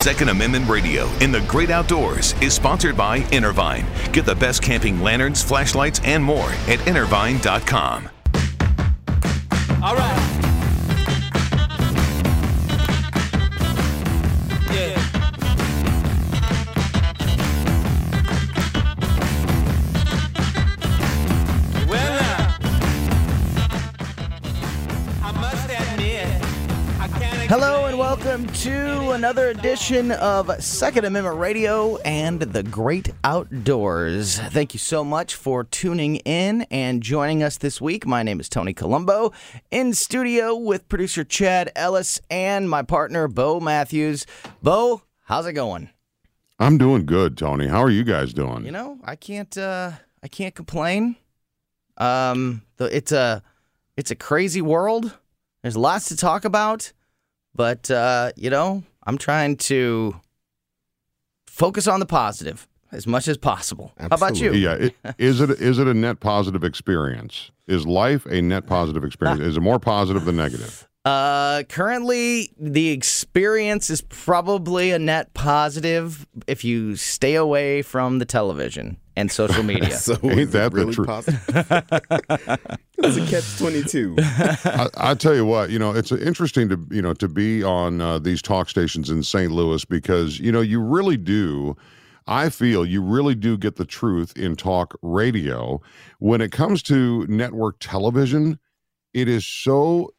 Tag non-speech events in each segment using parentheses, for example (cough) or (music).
Second Amendment Radio in the great outdoors is sponsored by Intervine. Get the best camping lanterns, flashlights, and more at intervine.com. All right. Yeah. Well, now, I must admit, I can't Hello and welcome to another edition of Second Amendment Radio and the Great Outdoors. Thank you so much for tuning in and joining us this week. My name is Tony Colombo in studio with producer Chad Ellis and my partner Bo Matthews. Bo, how's it going? I'm doing good, Tony. How are you guys doing? You know, I can't uh I can't complain. Um it's a it's a crazy world. There's lots to talk about, but uh, you know, I'm trying to focus on the positive as much as possible. How about you? yeah, it, is it is it a net positive experience? Is life a net positive experience? (laughs) is it more positive than negative? Uh, currently, the experience is probably a net positive if you stay away from the television and social (laughs) media. So Ain't is it that the really truth? positive? (laughs) it's a catch twenty two. I, I tell you what, you know, it's interesting to you know to be on uh, these talk stations in St. Louis because you know you really do. I feel you really do get the truth in talk radio. When it comes to network television, it is so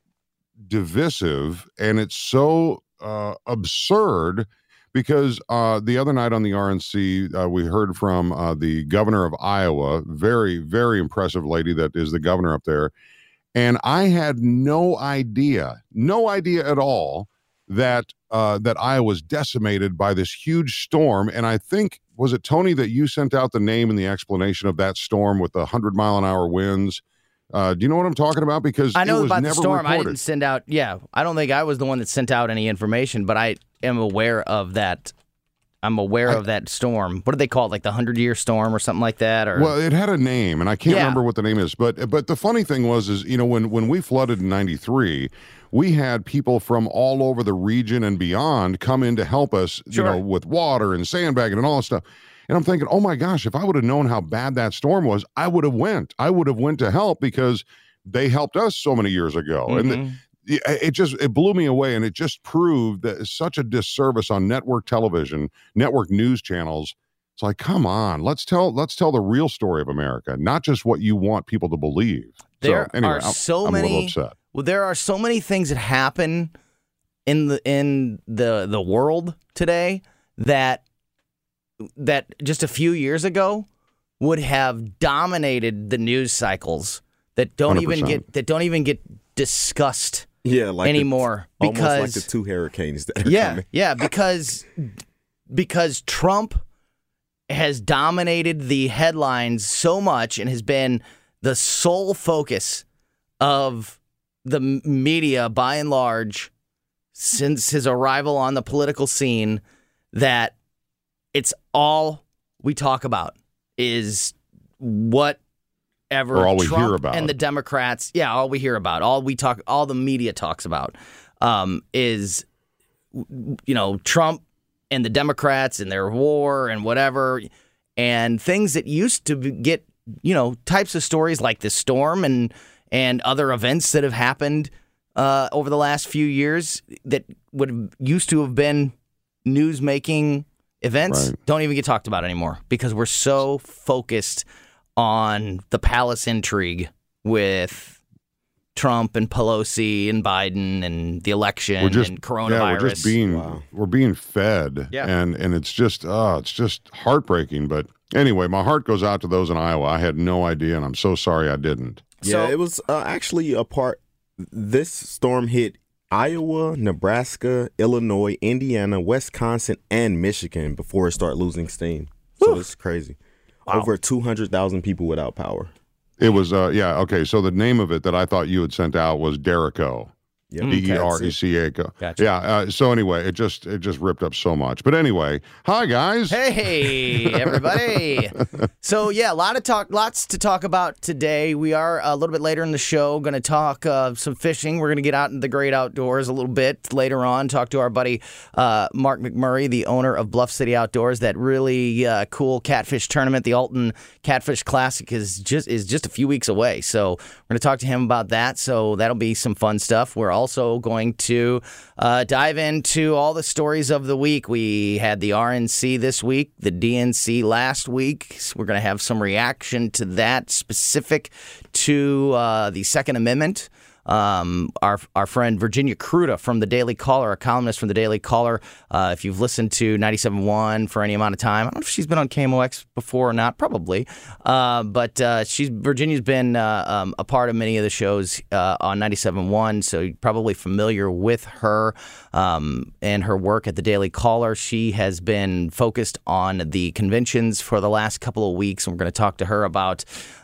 divisive and it's so uh, absurd because uh, the other night on the RNC, uh, we heard from uh, the governor of Iowa, very, very impressive lady that is the governor up there. And I had no idea, no idea at all that uh, that Iowa was decimated by this huge storm. And I think was it Tony that you sent out the name and the explanation of that storm with the hundred mile an hour winds. Uh, do you know what I'm talking about? Because I know about the storm. I didn't send out. Yeah, I don't think I was the one that sent out any information, but I am aware of that. I'm aware of that storm. What do they call it? Like the hundred year storm or something like that? Or Well, it had a name, and I can't Yeah. remember what the name is. But but the funny thing was, is you know when when we flooded in '93, we had people from all over the region and beyond come in to help us, Sure. you know, with water and sandbagging and all that stuff. And I'm thinking, oh my gosh, if I would have known how bad that storm was, I would have went. I would have went to help because they helped us so many years ago. And the, Mhm. it just it blew me away and it just proved that it's such a disservice on network television network news channels it's like come on let's tell let's tell the real story of america not just what you want people to believe There so anyway are I'm- so I'm, many- upset Well, there are so many things that happen in the in the the world today that that just a few years ago would have dominated the news cycles that don't even 100%. get that don't even get discussed Yeah, like the- anymore almost like because the two hurricanes that are yeah coming. yeah because because Trump has dominated the headlines so much and has been the sole focus of the media by and large since his arrival on the political scene that it's all we talk about is whatever Or all we Trump hear about. and the Democrats yeah all we hear about all we talk all the media talks about um, is you know Trump and the Democrats and their war and whatever and things that used to get you know types of stories like the storm and and other events that have happened uh, over the last few years that would have used to have been news making events Right. don't even get talked about anymore because we're so focused on the palace intrigue with Trump and Pelosi and Biden and the election we're just and coronavirus. yeah, we're just being Wow. we're being fed Yeah. and and it's just oh it's just heartbreaking but anyway my heart goes out to those in iowa i had no idea and i'm so sorry i didn't Yeah, So- it was uh, actually a part. This storm hit Iowa, Nebraska, Illinois, Indiana, Wisconsin, and Michigan before it started losing steam. So it's crazy. Over two hundred thousand people without power. it was uh yeah okay so the name of it that i thought you had sent out was Derico. Yep. D E R E C A. Gotcha. Yeah. Uh, so anyway, it just it just ripped up so much. But anyway, hi guys. Hey (laughs) everybody! so yeah, a lot of talk, lots to talk about today. We are a little bit later in the show going to talk uh, some fishing. We're going to get out in the great outdoors a little bit later on. Talk to our buddy uh, Mark McMurray, the owner of Bluff City Outdoors. That really uh, cool catfish tournament, the Alton Catfish Classic, is just is just a few weeks away. So we're going to talk to him about that. So that'll be some fun stuff. We're also going to uh, dive into all the stories of the week. We had the RNC this week, the DNC last week. So we're going to have some reaction to that specific to uh, the Second Amendment. Um, our our friend Virginia Kruta from the Daily Caller, a columnist from the Daily Caller. Uh, if you've listened to 97.1 for any amount of time, I don't know if she's been on KMOX before or not, probably. Uh, but uh, she's Virginia's been uh, um, a part of many of the shows uh, on 97.1, so you're probably familiar with her um, and her work at the Daily Caller. She has been focused on the conventions for the last couple of weeks, and we're going to talk to her about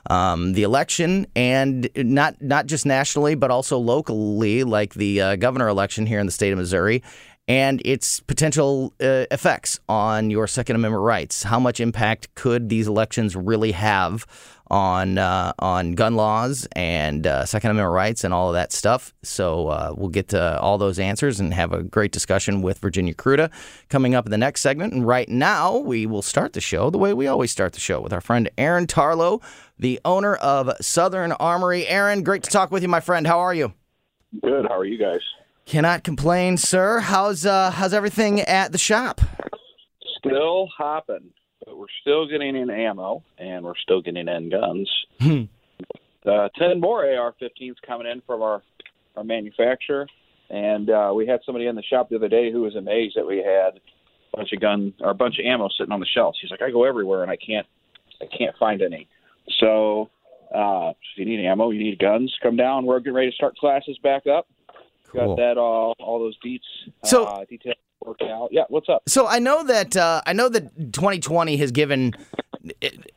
um, the election and not not just nationally, but also locally, like the uh, governor election here in the state of Missouri. And its potential uh, effects on your Second Amendment rights. How much impact could these elections really have on uh, on gun laws and uh, Second Amendment rights and all of that stuff. So uh, we'll get to all those answers and have a great discussion with Virginia Kruta coming up in the next segment. And right now, we will start the show the way we always start the show with our friend Aaron Tarlow, the owner of Southern Armory. Aaron, great to talk with you, my friend. How are you? Good. How are you guys? Cannot complain, sir. How's uh, how's everything at the shop? Still hopping, but we're still getting in ammo and we're still getting in guns. Hmm. uh, Ten more AR-15s coming in from our our manufacturer, and uh, we had somebody in the shop the other day who was amazed that we had a bunch of gun or a bunch of ammo sitting on the shelves. He's like, I go everywhere and I can't I can't find any. So uh, if you need ammo, you need guns. Come down. We're getting ready to start classes back up. Cool. Got that all all those beats So- uh, details worked out. Yeah, what's up? So I know that uh, I know that 2020 has given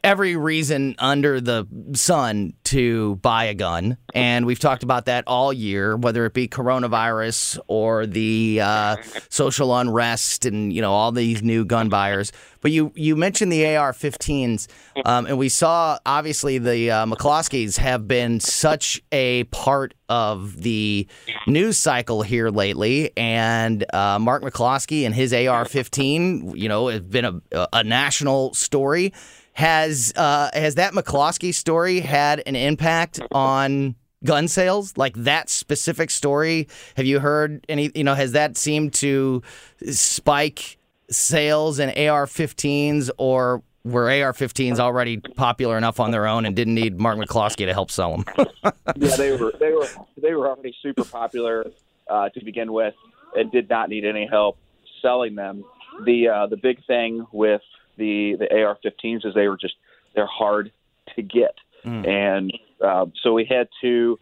every reason under the sun to buy a gun, and we've talked about that all year, whether it be coronavirus or the uh, social unrest, and you know all these new gun buyers. But you you mentioned the AR-15s, um, and we saw obviously the uh, McCloskeys have been such a part of the news cycle here lately, and uh, Mark McCloskey and his AR-15, you know, has been a, a national story. Has uh, has that McCloskey story had an impact on gun sales? Like that specific story? Have you heard any? You know, has that seemed to spike sales in AR-15s, or were AR-15s already popular enough on their own and didn't need Mark McCloskey to help sell them? (laughs) yeah, they were they were they were already super popular uh, to begin with, and did not need any help selling them. The uh, the big thing with the the AR-15s is they were just they're hard to get, and uh, so we had to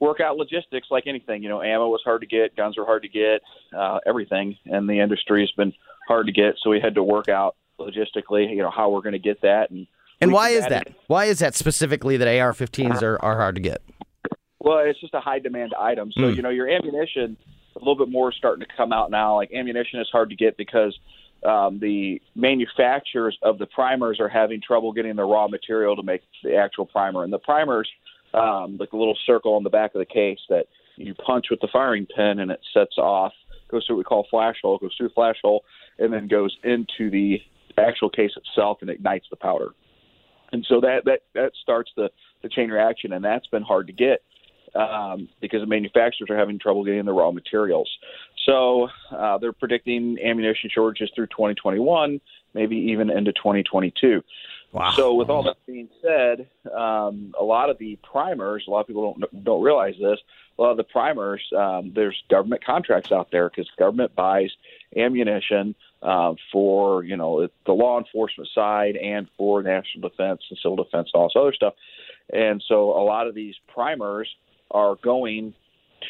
work out logistics like anything. You know, ammo was hard to get, guns were hard to get, uh, everything, and the industry has been hard to get. So we had to work out logistically, you know, how we're going to get that and. And why is that? Why is that specifically that AR-15s are, are hard to get? Well, it's just a high demand item. So, Mm. you know, your ammunition, a little bit more is starting to come out now. Like ammunition is hard to get because um, the manufacturers of the primers are having trouble getting the raw material to make the actual primer. And the primers, um, like a little circle on the back of the case that you punch with the firing pin and it sets off, goes through what we call flash hole, goes through the flash hole, and then goes into the actual case itself and ignites the powder. And so that that that starts the the chain reaction, and that's been hard to get um, because the manufacturers are having trouble getting the raw materials. So uh, they're predicting ammunition shortages through 2021, maybe even into 2022. Wow. So with all that being said, um, a lot of the primers, a lot of people don't don't realize this. A lot of the primers, um, there's government contracts out there because government buys ammunition uh, for you know the law enforcement side and for national defense and civil defense and all this other stuff. And so a lot of these primers are going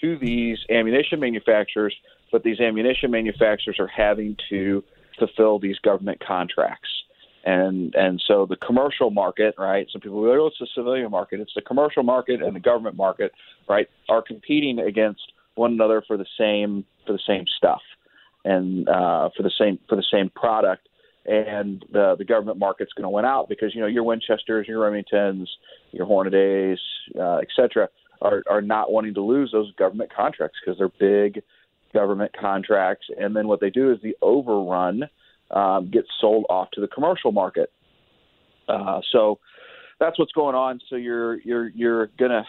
to these ammunition manufacturers, but these ammunition manufacturers are having to fulfill these government contracts. And and so the commercial market, right? Some people go, oh, it's the civilian market. It's the commercial market and the government market, right? Are competing against one another for the same for the same stuff and uh, for the same for the same product. And the the government market's going to win out because you know your Winchesters, your Remingtons, your Hornady, uh, et cetera, are are not wanting to lose those government contracts because they're big government contracts. And then what they do is the overrun um, gets sold off to the commercial market. Uh, so that's what's going on. So you're you're you're gonna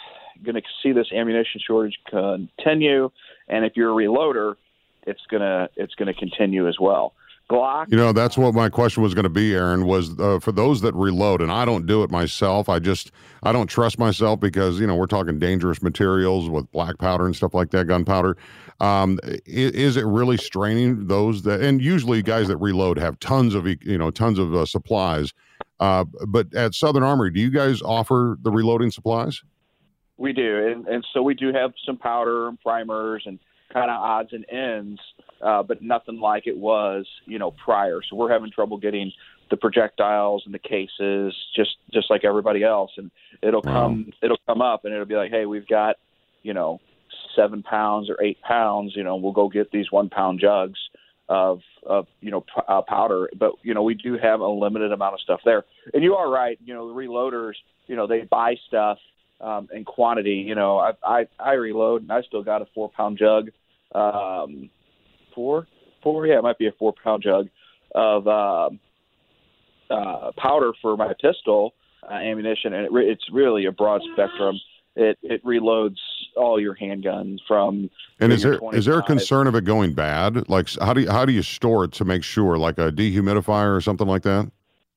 gonna see this ammunition shortage continue, and if you're a reloader, it's gonna it's gonna continue as well. Glock. You know, that's what my question was going to be, Aaron. Was uh, for those that reload, and I don't do it myself. I just I don't trust myself because you know we're talking dangerous materials with black powder and stuff like that, gunpowder. Um, is, is, it really straining those that? And usually, guys that reload have tons of you know tons of uh, supplies. Uh, but at Southern Armory, do you guys offer the reloading supplies? We do, and, and so we do have some powder and primers and kind of odds and ends, uh, but nothing like it was, you know, prior. So we're having trouble getting the projectiles and the cases, just just like everybody else. And it'll wow. come it'll come up, and it'll be like, hey, we've got, you know, seven pounds or eight pounds. You know, we'll go get these one pound jugs of of you know p- uh, powder, but you know we do have a limited amount of stuff there. And you are right. You know, the reloaders, you know, they buy stuff um, in quantity. You know, I, I I reload and I still got a four pound jug um, four, four, yeah, it might be a four pound jug of uh, uh, powder for my pistol uh, ammunition, and it re- it's really a broad spectrum. It it reloads all your handguns from. And is there is there a concern of it going bad? Like how do you, how do you store it to make sure, like a dehumidifier or something like that?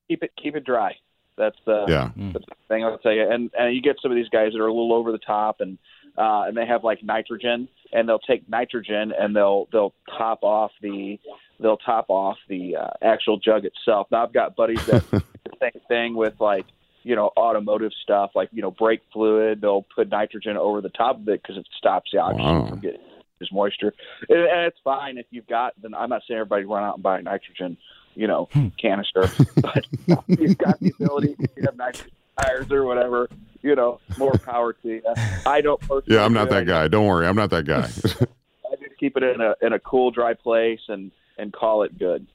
Keep it keep it dry. That's the, yeah. the thing I would say. And and you get some of these guys that are a little over the top and uh, and they have like nitrogen, and they'll take nitrogen and they'll they'll top off the they'll top off the uh, actual jug itself. Now I've got buddies that (laughs) the same thing with like you know automotive stuff, like you know brake fluid. They'll put nitrogen over the top of it because it stops the oxygen wow. from getting this moisture, and, and it's fine if you've got. Then I'm not saying everybody run out and buy nitrogen, you know, hmm. canister, (laughs) but (laughs) you've got the ability. You have nitrogen tires or whatever you know, more power to you. I don't personally. Yeah, I'm not that guy. Don't worry, I'm not that guy. (laughs) I just keep it in a in a cool, dry place and and call it good.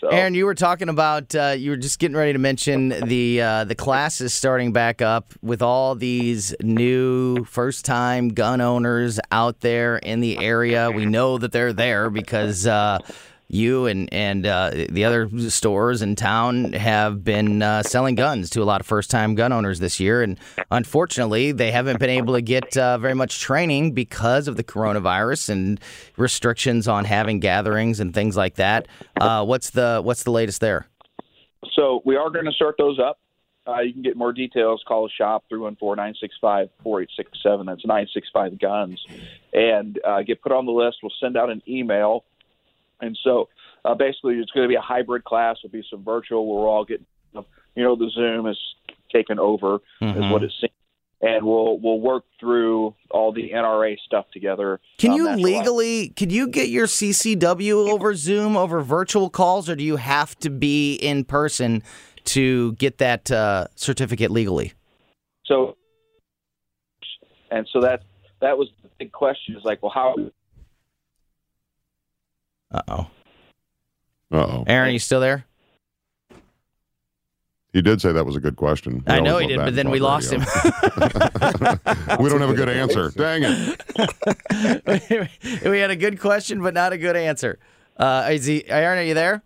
So. Aaron, you were talking about uh, you were just getting ready to mention the uh, the classes starting back up with all these new first time gun owners out there in the area. We know that they're there because uh, you and and uh, the other stores in town have been uh, selling guns to a lot of first time gun owners this year, and unfortunately, they haven't been able to get uh, very much training because of the coronavirus and restrictions on having gatherings and things like that. Uh, what's the what's the latest there? So we are going to start those up. Uh, you can get more details. Call the shop 314-965-4867. That's 965 guns, and uh, get put on the list. We'll send out an email and so uh, basically, it's going to be a hybrid class. It'll be some virtual we're all getting, you know, the Zoom is taken over, mm-hmm. is what it seems. And we'll we'll work through all the NRA stuff together. Can um, you legally? Can you get your CCW over Zoom over virtual calls, or do you have to be in person to get that uh, certificate legally? So, and so that that was the big question. Is like, well, how uh oh. Uh oh. Aaron, you still there? He did say that was a good question. We I know he did, but then we lost him. (laughs) we don't have a good answer. (laughs) Dang it. (laughs) we had a good question, but not a good answer. Uh, is he, Aaron, are you there?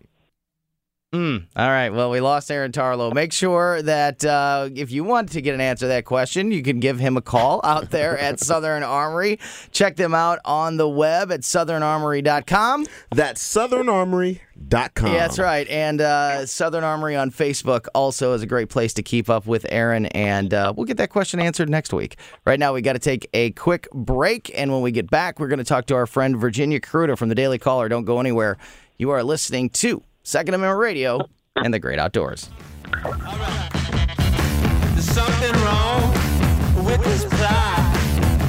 Mm, all right. Well, we lost Aaron Tarlow. Make sure that uh, if you want to get an answer to that question, you can give him a call out there at (laughs) Southern Armory. Check them out on the web at southernarmory.com. That's southernarmory.com. Yeah, that's right. And uh, Southern Armory on Facebook also is a great place to keep up with Aaron. And uh, we'll get that question answered next week. Right now, we got to take a quick break. And when we get back, we're going to talk to our friend Virginia Kruta from the Daily Caller. Don't go anywhere. You are listening to Second Amendment Radio, and the great outdoors.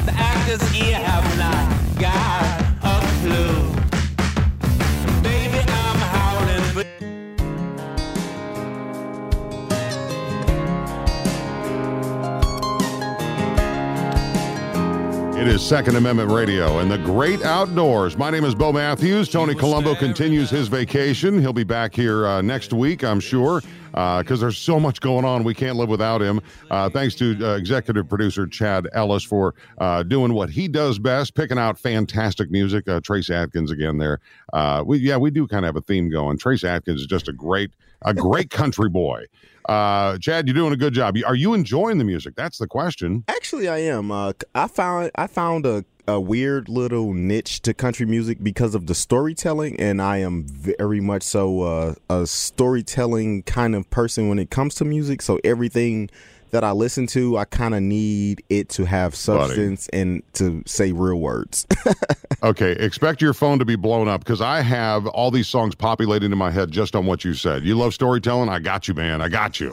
The actors have not got a clue. It is Second Amendment Radio and the great outdoors. My name is Bo Matthews. Tony Colombo continues his vacation. He'll be back here uh, next week, I'm sure, because there's so much going on. We can't live without him. Uh, thanks to uh, executive producer Chad Ellis for uh, doing what he does best, picking out fantastic music. Uh, Trace Atkins again there. Uh, we yeah, we do kind of have a theme going. Trace Atkins is just a great a great country boy. Uh, Chad, you're doing a good job. Are you enjoying the music? That's the question. Actually, I am. Uh, I found I found a a weird little niche to country music because of the storytelling, and I am very much so uh, a storytelling kind of person when it comes to music. So everything that I listen to, I kind of need it to have substance and to say real words. (laughs) okay, expect your phone to be blown up because I have all these songs populating in my head just on what you said. You love storytelling? I got you, man. I got you.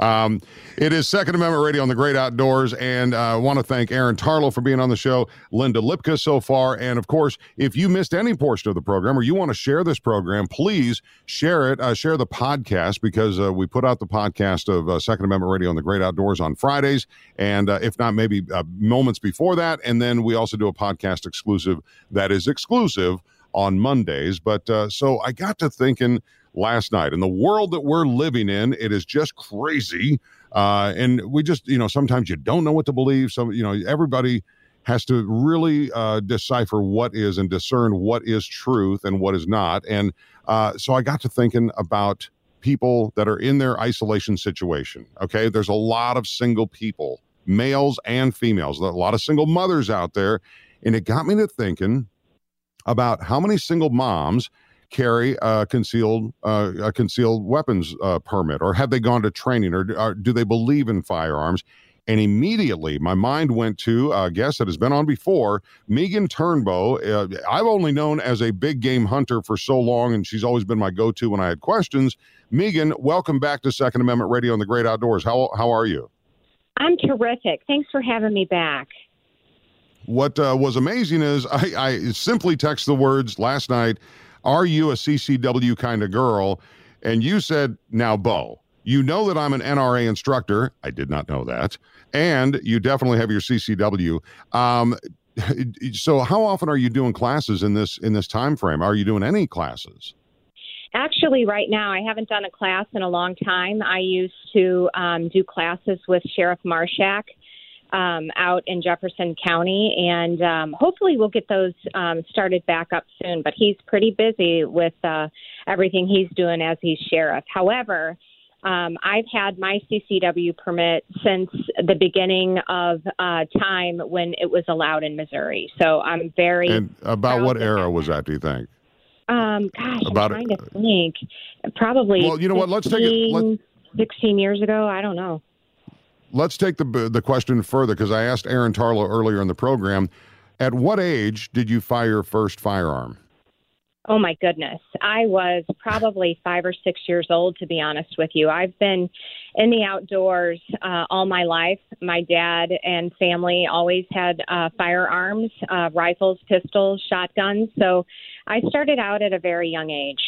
Um, it is Second Amendment Radio on the Great Outdoors, and I uh, want to thank Aaron Tarlow for being on the show, Linda Lipka so far, and of course, if you missed any portion of the program or you want to share this program, please share it. Uh, share the podcast because uh, we put out the podcast of uh, Second Amendment Radio on the Great Outdoors on Fridays, and uh, if not, maybe moments before that, and then we also do a podcast exclusive that is exclusive on Mondays. But so I got to thinking last night. In the world that we're living in, it is just crazy. Uh, and we just, you know, sometimes you don't know what to believe. So, you know, everybody has to really uh, decipher what is and discern what is truth and what is not. And uh, so I got to thinking about people that are in their isolation situation. Okay. There's a lot of single people, males and females, a lot of single mothers out there. And it got me to thinking about how many single moms carry a concealed uh, a concealed weapons uh, permit, or have they gone to training, or, or, do they believe in firearms? And immediately, my mind went to a guest that has been on before, Megan Turnbow. Uh, I've only known as a big game hunter for so long, and she's always been my go-to when I had questions. Megan, welcome back to Second Amendment Radio and the Great Outdoors. How how are you? I'm terrific. Thanks for having me back. What uh, was amazing is I, I simply text the words last night are you a CCW kind of girl? And you said, Now, Bo, you know that I'm an NRA instructor. I did not know that. And you definitely have your CCW. Um, (laughs) so how often are you doing classes in this in this time frame? Are you doing any classes? Actually, right now, I haven't done a class in a long time. I used to um, do classes with Sheriff Marshak um, out in Jefferson County, and um, hopefully we'll get those um, started back up soon. But he's pretty busy with uh, everything he's doing as he's sheriff. However, um, I've had my CCW permit since the beginning of uh, time when it was allowed in Missouri. So I'm very. And about what era was that? Do you think? Um, gosh, about I'm trying it. to think. Probably. Well, you know what? Let's take it. Let, 16 years ago. I don't know let's take the the question further because I asked Aaron Tarlow earlier in the program. At what age did you fire your first firearm? Oh my goodness. I was probably five or six years old, to be honest with you. I've been in the outdoors uh, all my life. My dad and family always had uh, firearms, uh, rifles, pistols, shotguns. So I started out at a very young age.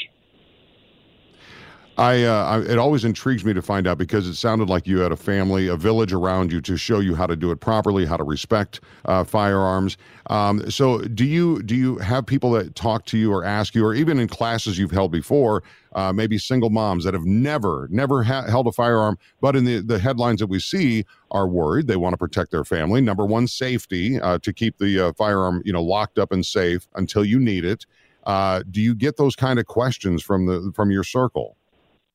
I, uh, I, it always intrigues me to find out because it sounded like you had a family, a village around you to show you how to do it properly, how to respect uh, firearms. Um, so, do you do you have people that talk to you or ask you, or even in classes you've held before, uh, maybe single moms that have never never ha- held a firearm, but in the the headlines that we see are worried. They want to protect their family. Number one, safety uh, to keep the uh, firearm you know locked up and safe until you need it. Uh, do you get those kind of questions from the from your circle?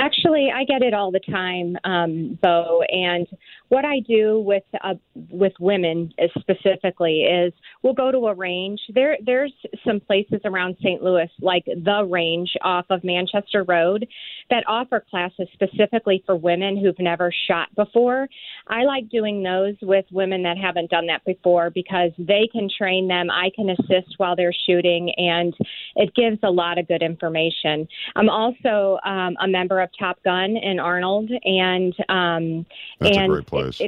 Actually, I get it all the time, um, Bo. And what I do with uh, with women specifically is we'll go to a range. There, there's some places around St. Louis, like the range off of Manchester Road, that offer classes specifically for women who've never shot before. I like doing those with women that haven't done that before because they can train them. I can assist while they're shooting, and it gives a lot of good information. I'm also um, a member of Top Gun in Arnold, and um, That's and a great place.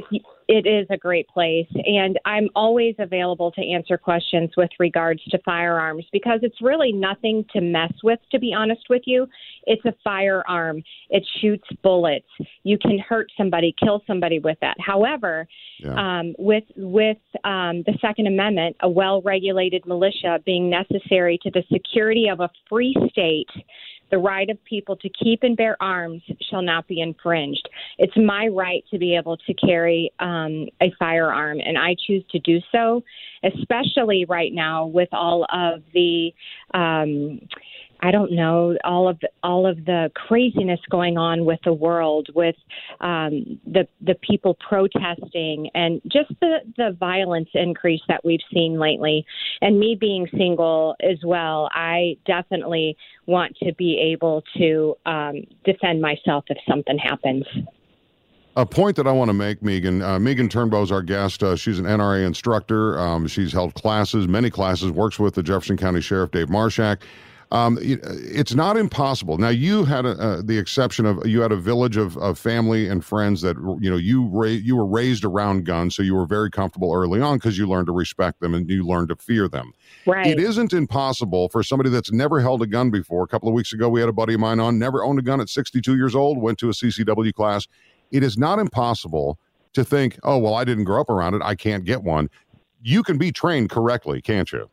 It is a great place, and I'm always available to answer questions with regards to firearms because it's really nothing to mess with, to be honest with you. It's a firearm, it shoots bullets. You can hurt somebody, kill somebody with that. However, Yeah. um, with with um, the Second Amendment, a well-regulated militia being necessary to the security of a free state, the right of people to keep and bear arms shall not be infringed. It's my right to be able to carry um, a firearm, and I choose to do so, especially right now with all of the. Um, I don't know all of all of the craziness going on with the world, with um, the the people protesting, and just the the violence increase that we've seen lately. And me being single as well, I definitely want to be able to um, defend myself if something happens. A point that I want to make, Megan. Uh, Megan Turnbow is our guest. Uh, she's an NRA instructor. Um, she's held classes, many classes, works with the Jefferson County Sheriff Dave Marshak. Um, it- it's not impossible. Now, you had a, uh, the exception of you had a village of, of family and friends that you know you ra- you were raised around guns, so you were very comfortable early on because you learned to respect them and you learned to fear them. Right. It isn't impossible for somebody that's never held a gun before. A couple of weeks ago, we had a buddy of mine on, never owned a gun at 62 years old, went to a CCW class. It is not impossible to think, oh, well, I didn't grow up around it. I can't get one. You can be trained correctly, can't you?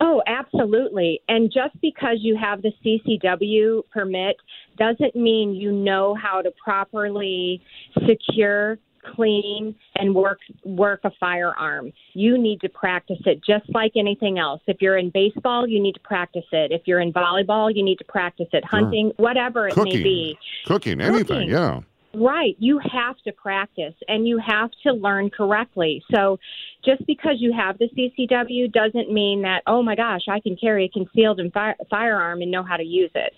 Oh, absolutely. And just because you have the CCW permit doesn't mean you know how to properly secure, clean, and work work a firearm. You need to practice it just like anything else. If you're in baseball, you need to practice it. If you're in volleyball, you need to practice it. Hunting, whatever it may Cooking. be. Cooking, anything, Cooking. yeah. Right. You have to practice and you have to learn correctly. So just because you have the CCW doesn't mean that, oh my gosh, I can carry a concealed and fire, firearm and know how to use it.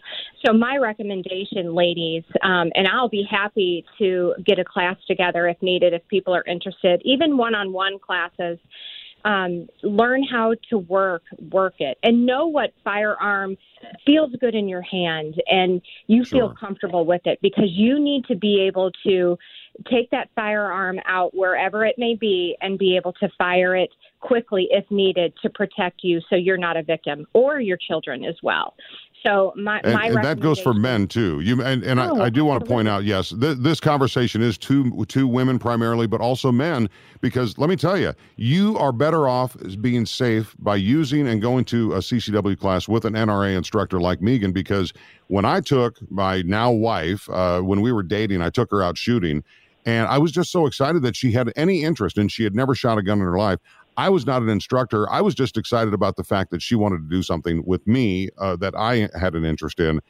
So my recommendation, ladies, um, and I'll be happy to get a class together if needed, if people are interested, even one-on-one classes. Um, learn how to work work it and know what firearm feels good in your hand and you feel comfortable with it because you need to be able to take that firearm out wherever it may be and be able to fire it quickly if needed to protect you so you're not a victim or your children as well. So my And, my and that goes for men too. You and, and Oh, I, I do want to point out, yes, th- this conversation is two two women primarily, but also men. Because let me tell you, you are better off as being safe by using and going to a CCW class with an NRA instructor like Megan. Because when I took my now wife, uh, when we were dating, I took her out shooting, and I was just so excited that she had any interest, and she had never shot a gun in her life. I was not an instructor. I was just excited about the fact that she wanted to do something with me uh, that I had an interest in.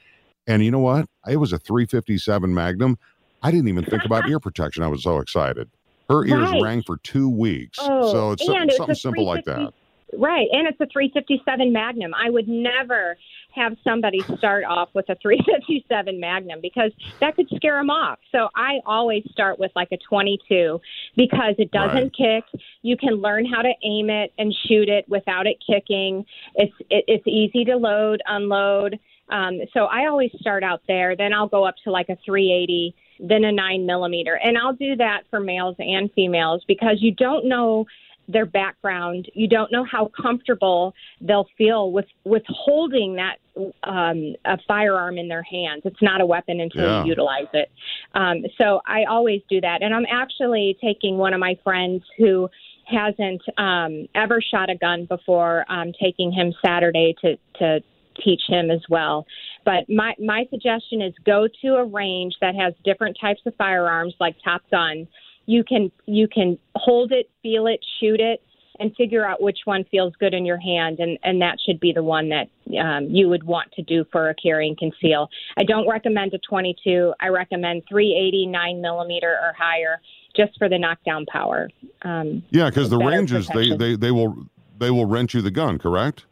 And you know what? It was a 357 Magnum. I didn't even think about ear protection. I was so excited. Her ears Right. rang for two weeks. Oh, so it's something, it's something simple like that. Right, and it's a 357 Magnum. I would never have somebody start off with a 357 Magnum because that could scare them off. So I always start with like a 22 because it doesn't kick. You can learn how to aim it and shoot it without it kicking. It's it, it's easy to load, unload. Um, so I always start out there. Then I'll go up to like a 380, then a nine millimeter, and I'll do that for males and females because you don't know their background. You don't know how comfortable they'll feel with with holding that um, a firearm in their hands. It's not a weapon until Yeah. you utilize it. Um, so I always do that, and I'm actually taking one of my friends who hasn't um, ever shot a gun before. Um, taking him Saturday to to teach him as well. But my my suggestion is go to a range that has different types of firearms, like Top Gun. You can you can hold it, feel it, shoot it, and figure out which one feels good in your hand, and and that should be the one that um, you would want to do for a carry and conceal. I don't recommend a 22. I recommend 380, 9 millimeter or higher, just for the knockdown power. Um, Yeah, because the ranges they, they they will they will rent you the gun, correct?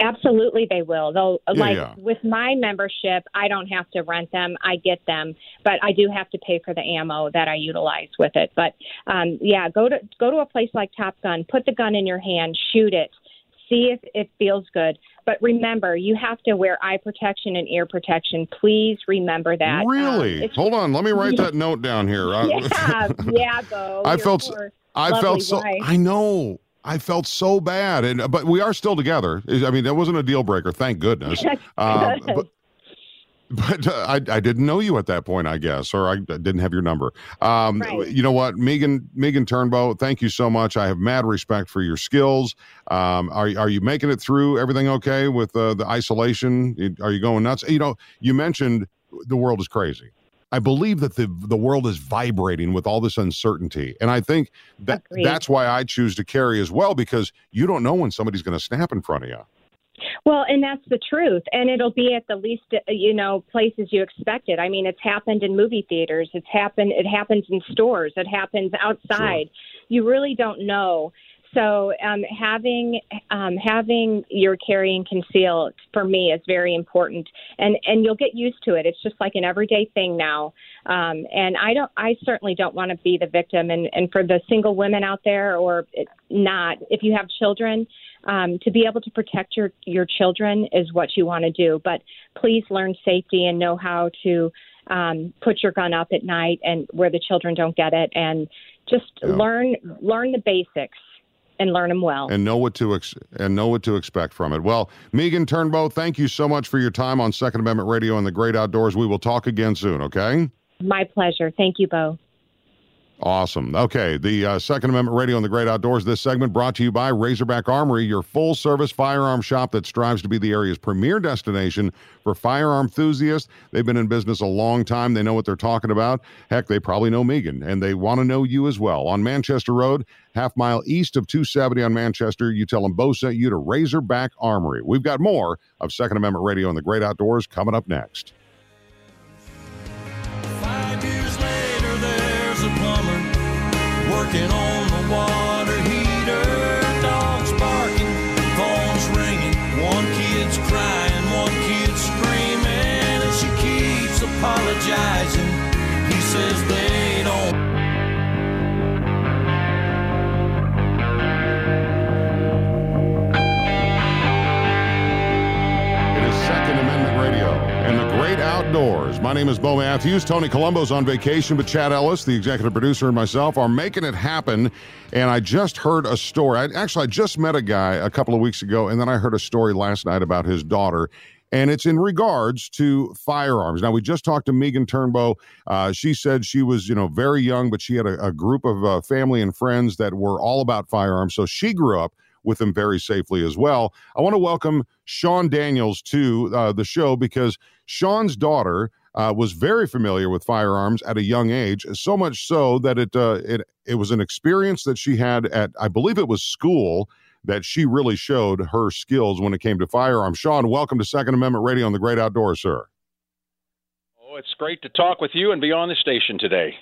Absolutely, they will. They'll like yeah. with my membership, I don't have to rent them. I get them, but I do have to pay for the ammo that I utilize with it. But um, yeah, go to go to a place like Top Gun, put the gun in your hand, shoot it, See if it feels good. But remember, you have to wear eye protection and ear protection. Please remember that. Um, Really? it's- Hold on. Let me write that note down here. (laughs) I- yeah, yeah, (laughs) Bo. I felt poor I felt so. wife. I know. I felt so bad, and but we are still together. I mean, that wasn't a deal breaker, thank goodness. (laughs) Uh, but but uh, I, I didn't know you at that point, I guess, or I didn't have your number. Um, Right. You know what, Megan Megan Turnbow, thank you so much. I have mad respect for your skills. Um, are are you making it through everything okay with uh, the isolation? Are you going nuts? You know, you mentioned the world is crazy. I believe that the the world is vibrating with all this uncertainty, and I think that Agreed. that's why I choose to carry as well because you don't know when somebody's going to snap in front of you. Well, and that's the truth, and it'll be at the least, uh, you know, places you expect it. I mean, it's happened in movie theaters. It's happened. It happens in stores. It happens outside. You really don't know. So um, having um, having your carry and conceal for me is very important, and and you'll get used to it. It's just like an everyday thing now. Um, and I don't. I certainly don't want to be the victim. And and for the single women out there, or not, if you have children, um, to be able to protect your your children is what you want to do. But please learn safety and know how to um, put your gun up at night and where the children don't get it, and just Yeah. learn learn the basics and learn them well. and know what to ex- and know what to expect from it. Well, Megan Turnbow, thank you so much for your time on Second Amendment Radio and the Great Outdoors. We will talk again soon. Okay. My pleasure. Thank you, Bo. Awesome. Okay, the uh, Second Amendment Radio and the Great Outdoors. This segment brought to you by Razorback Armory, your full-service firearm shop that strives to be the area's premier destination for firearm enthusiasts. They've been in business a long time. They know what they're talking about. Heck, they probably know Megan, and they want to know you as well. On Manchester Road, half mile east of 270 on Manchester, you tell them Bo sent you to Razorback Armory. We've got more of Second Amendment Radio and the Great Outdoors coming up next. Working on the water heater. Dogs barking, phones ringing. One kid's crying, one kid's screaming, and she keeps apologizing. He says they My name is Bo Matthews. Tony Colombo's on vacation, but Chad Ellis, the executive producer, and myself are making it happen. And I just heard a story. I, actually, I just met a guy a couple of weeks ago, and then I heard a story last night about his daughter. And it's in regards to firearms. Now, we just talked to Megan Turnbow. Uh, she said she was, you know, very young, but she had a, a group of uh, family and friends that were all about firearms. So she grew up with them very safely as well. I want to welcome Sean Daniels to uh, the show because Sean's daughter uh, was very familiar with firearms at a young age, so much so that it uh, it it was an experience that she had at I believe it was school that she really showed her skills when it came to firearms. Sean, welcome to Second Amendment Radio on the Great Outdoors, sir. Oh, it's great to talk with you and be on the station today.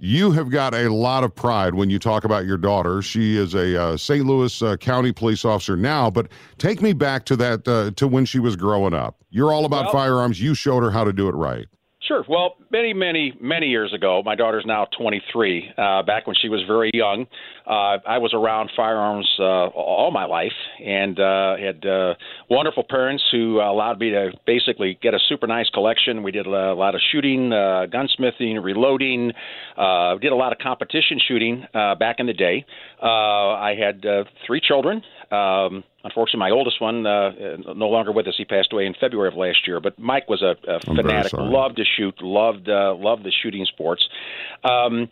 You have got a lot of pride when you talk about your daughter. She is a uh, St. Louis uh, County police officer now, but take me back to that uh, to when she was growing up. You're all about Well- firearms. You showed her how to do it right. Sure. Well, many, many, many years ago, my daughter's now 23. Uh, back when she was very young, uh, I was around firearms uh, all my life and uh, had uh, wonderful parents who allowed me to basically get a super nice collection. We did a lot of shooting, uh, gunsmithing, reloading, uh, did a lot of competition shooting uh, back in the day. Uh, I had uh, three children. Um, unfortunately, my oldest one uh, no longer with us. He passed away in February of last year. But Mike was a, a fanatic, loved to shoot, loved uh, loved the shooting sports. Um,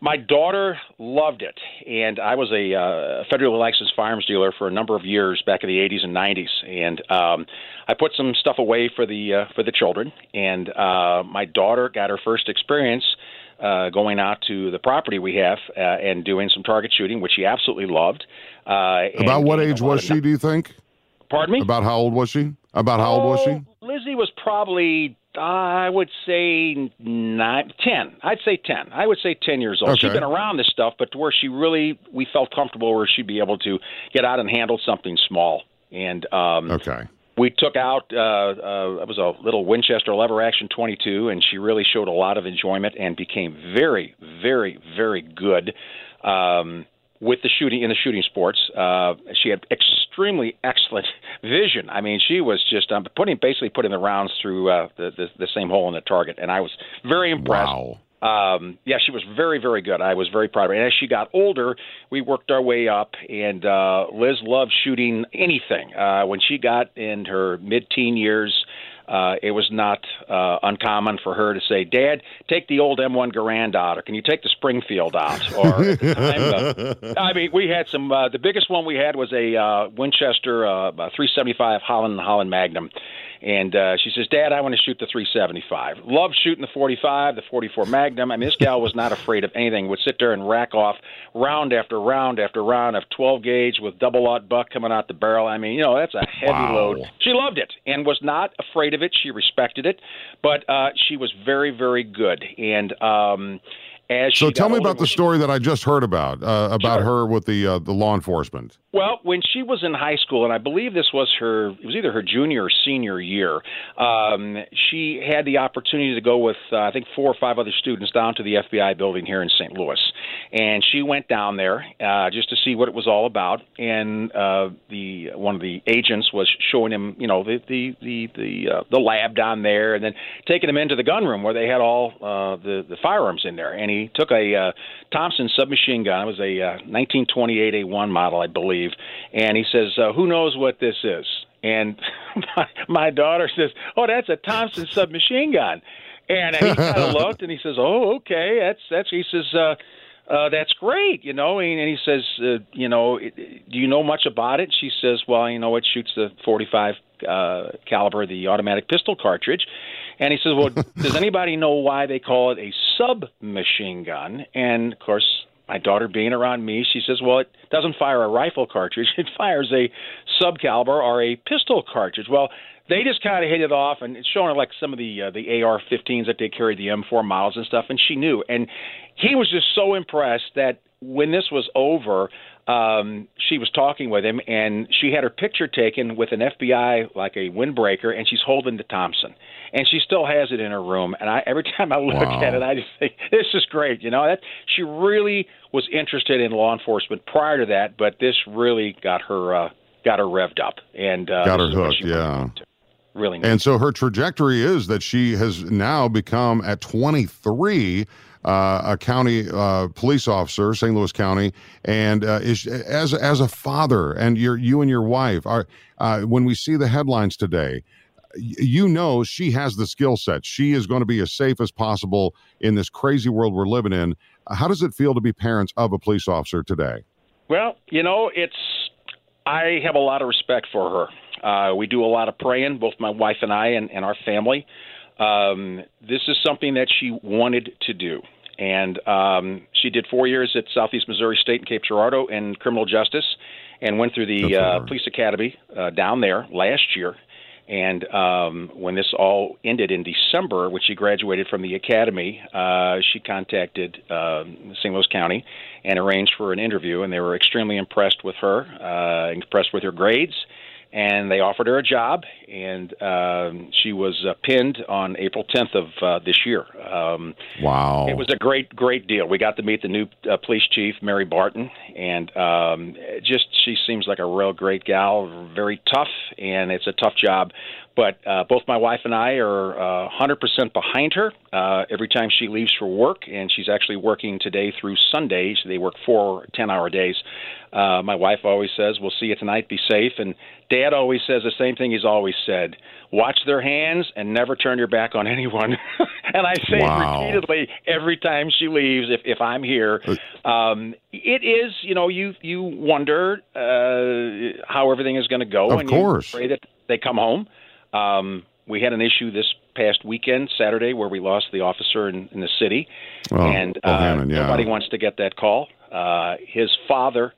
my daughter loved it, and I was a uh, federally licensed firearms dealer for a number of years back in the 80s and 90s, and um, I put some stuff away for the uh, for the children. And uh, my daughter got her first experience uh, going out to the property we have uh, and doing some target shooting, which she absolutely loved. Uh, About what age was she, do you think? Pardon me. About how old was she? About how old was she? Oh, Lizzie was probably, uh, I would say, nine, 10. I'd say 10. I would say 10 years old. She'd been around this stuff, but to where she really, we felt comfortable where she'd be able to get out and handle something small. And um, Okay. we took out, uh, uh, it was a little Winchester lever action 22, and she really showed a lot of enjoyment and became very, very, very good. Um, with the shooting in the shooting sports, uh, she had extremely excellent (laughs) vision. I mean, she was just um, putting basically putting the rounds through uh, the, the the same hole in the target, and I was very impressed. Wow. Um, yeah, she was very, very good. I was very proud of her. And as she got older, we worked our way up, and uh, Liz loved shooting anything. Uh, when she got in her mid-teen years, uh, it was not uh, uncommon for her to say, "Dad, take the old M1 Garand out, or can you take the Springfield out?" Or time, uh, I mean, we had some. Uh, the biggest one we had was a uh, Winchester uh, a 375 Holland Holland Magnum. And uh, she says, Dad, I want to shoot the 375. Love shooting the 45, the 44 Magnum. I mean, this gal was not afraid of anything. Would sit there and rack off round after round after round of 12 gauge with double aught buck coming out the barrel. I mean, you know, that's a heavy Wow. load. She loved it and was not afraid of it. She respected it, but uh, she was very, very good. And um, So tell me about the story that I just heard about uh, about Sure. her with the uh, the law enforcement. Well, when she was in high school, and I believe this was her, it was either her junior or senior year, um, she had the opportunity to go with, uh, I think, four or five other students down to the FBI building here in St. Louis. And she went down there uh, just to see what it was all about. And uh, the one of the agents was showing him, you know, the the the the, uh, the lab down there, and then taking him into the gun room where they had all uh, the the firearms in there. And he took a uh, Thompson submachine gun. It was a uh, 1928 A1 model, I believe. And he says, uh, "Who knows what this is?" And (laughs) my, my daughter says, "Oh, that's a Thompson submachine gun." And he kind of (laughs) looked and he says, "Oh, okay, that's that's." He says, uh, uh, "That's great," you know. And, and he says, uh, "You know, it, do you know much about it?" She says, "Well, you know, it shoots the 45 uh, caliber, the automatic pistol cartridge." And he says, "Well, does anybody know why they call it a submachine gun?" And of course, my daughter being around me, she says, "Well, it doesn't fire a rifle cartridge; (laughs) it fires a sub caliber or a pistol cartridge." Well, they just kind of hit it off, and it's showing her like some of the uh, the AR-15s that they carry, the M4 models and stuff, and she knew. And he was just so impressed that when this was over, um, she was talking with him, and she had her picture taken with an FBI like a windbreaker, and she's holding the Thompson, and she still has it in her room. And I every (laughs) time I look Wow. at it, I just think this is great. You know that she really was interested in law enforcement prior to that, but this really got her uh, got her revved up and uh, Got her this is what hooked, yeah. Really. And so her trajectory is that she has now become at 23 uh, a county uh, police officer, St. Louis County, and uh, is as as a father, and your you and your wife are uh, when we see the headlines today. You know she has the skill set. She is going to be as safe as possible in this crazy world we're living in. How does it feel to be parents of a police officer today? Well, you know, it's I have a lot of respect for her. Uh, we do a lot of praying, both my wife and I, and, and our family. Um, this is something that she wanted to do, and um, she did four years at Southeast Missouri State in Cape Girardeau in criminal justice, and went through the uh, police academy uh, down there last year. And um, when this all ended in December, when she graduated from the academy, uh, she contacted um St. Louis County and arranged for an interview. And they were extremely impressed with her, uh, impressed with her grades, and they offered her a job. And um, she was uh, pinned on April 10th of uh, this year. Um, Wow. it was a great, great deal. We got to meet the new uh, police chief, Mary Barton, and um, just she seems like a real great gal, very tough, and it's a tough job. But uh, both my wife and I are uh, 100% behind her uh, every time she leaves for work, and she's actually working today through Sundays. They work four 10 hour days. Uh, my wife always says, We'll see you tonight, be safe. And dad always says the same thing he's always said watch their hands and never turn your back on (laughs) anyone. and I say Wow. it repeatedly every time she leaves if, if I'm here. Um, it is, you know, you you wonder uh, how everything is going to go, Of and course. you pray that they come home. Um, we had an issue this past weekend, Saturday, where we lost the officer in, in the city, Oh, and uh, yeah. nobody wants to get that call. Uh, his father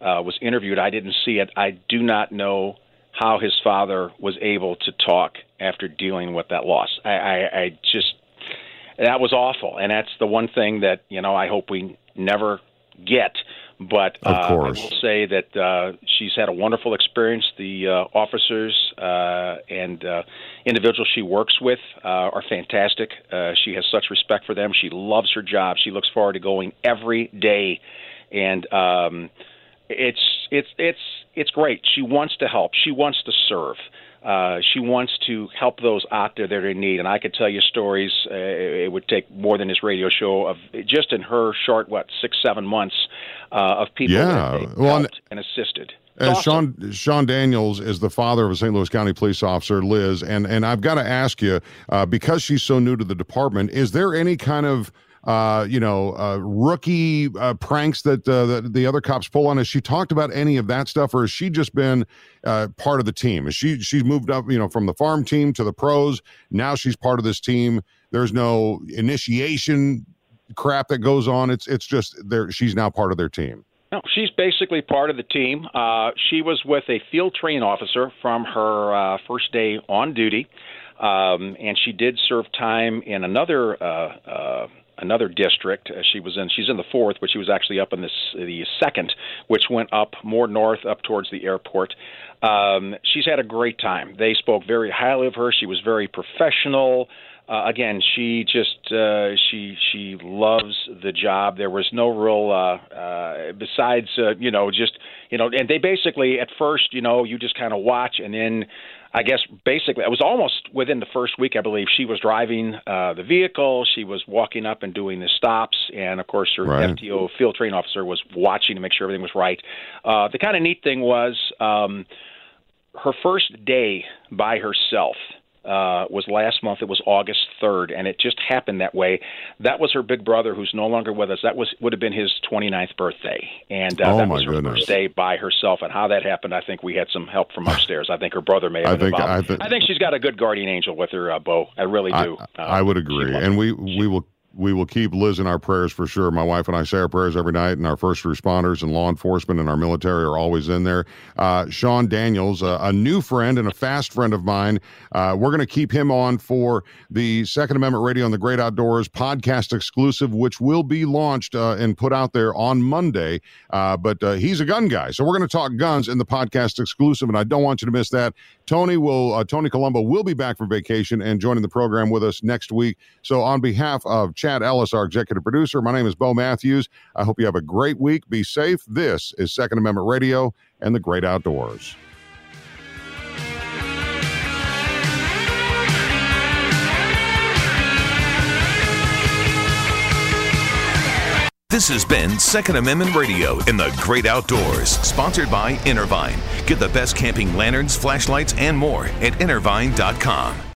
uh, was interviewed. I didn't see it. I do not know how his father was able to talk after dealing with that loss. I, I, I just that was awful, and that's the one thing that you know I hope we never get. But Of uh, course. I will say that uh, she's had a wonderful experience. The uh, officers uh, and uh, individuals she works with uh, are fantastic. Uh, she has such respect for them. She loves her job. She looks forward to going every day, and um, it's it's it's it's great. She wants to help. She wants to serve. Uh, she wants to help those out there that are in need. And I could tell you stories. Uh, it would take more than this radio show of just in her short, what, six, seven months uh, of people Yeah. that they Well, and- helped and assisted. It's And awesome. Sean Sean Daniels is the father of a St. Louis County police officer, Liz, and and I've got to ask you uh, because she's so new to the department, is there any kind of uh, you know uh, rookie uh, pranks that, uh, that the other cops pull on? Has she talked about any of that stuff, or has she just been uh, part of the team? Is she she's moved up, you know, from the farm team to the pros? Now she's part of this team. There's no initiation crap that goes on. It's it's just there. She's now part of their team. No, she's basically part of the team. Uh, she was with a field train officer from her uh, first day on duty, um, and she did serve time in another uh, uh, another district. Uh, she was in she's in the fourth, but she was actually up in this the second, which went up more north, up towards the airport. Um, she's had a great time. They spoke very highly of her. She was very professional uh, again, she just uh, she she loves the job. There was no real uh, uh, besides uh, you know just you know, and they basically at first you know you just kind of watch, and then I guess basically it was almost within the first week I believe she was driving uh, the vehicle. She was walking up and doing the stops, and of course her Right. FTO field training officer was watching to make sure everything was right. Uh, the kind of neat thing was. Um, her first day by herself uh, was last month. It was August 3rd, and it just happened that way. That was her big brother, who's no longer with us. That was would have been his 29th birthday, and uh, Oh, that my was her goodness. first day by herself. And how that happened, I think we had some help from (laughs) upstairs. I think her brother may have I been think- involved. I think she's got a good guardian angel with her, uh, Bo. I really I, do. Uh, I would agree, and we we will we will keep Liz in our prayers for sure. My wife and I say our prayers every night, and our first responders and law enforcement and our military are always in there. Uh, Sean Daniels, a new friend and a fast friend of mine, uh, we're going to keep him on for the Second Amendment Radio and the Great Outdoors podcast exclusive, which will be launched uh, and put out there on Monday. Uh, but uh, he's a gun guy, so we're going to talk guns in the podcast exclusive, and I don't want you to miss that. Tony will Tony Colombo will be back from vacation and joining the program with us next week. So on behalf of Chad Ellis, our executive producer, my name is Bo Matthews. I hope you have a great week. Be safe. This is Second Amendment Radio and the Great Outdoors. This has been Second Amendment Radio in the Great Outdoors, sponsored by Intervine. Get the best camping lanterns, flashlights, and more at intervine.com.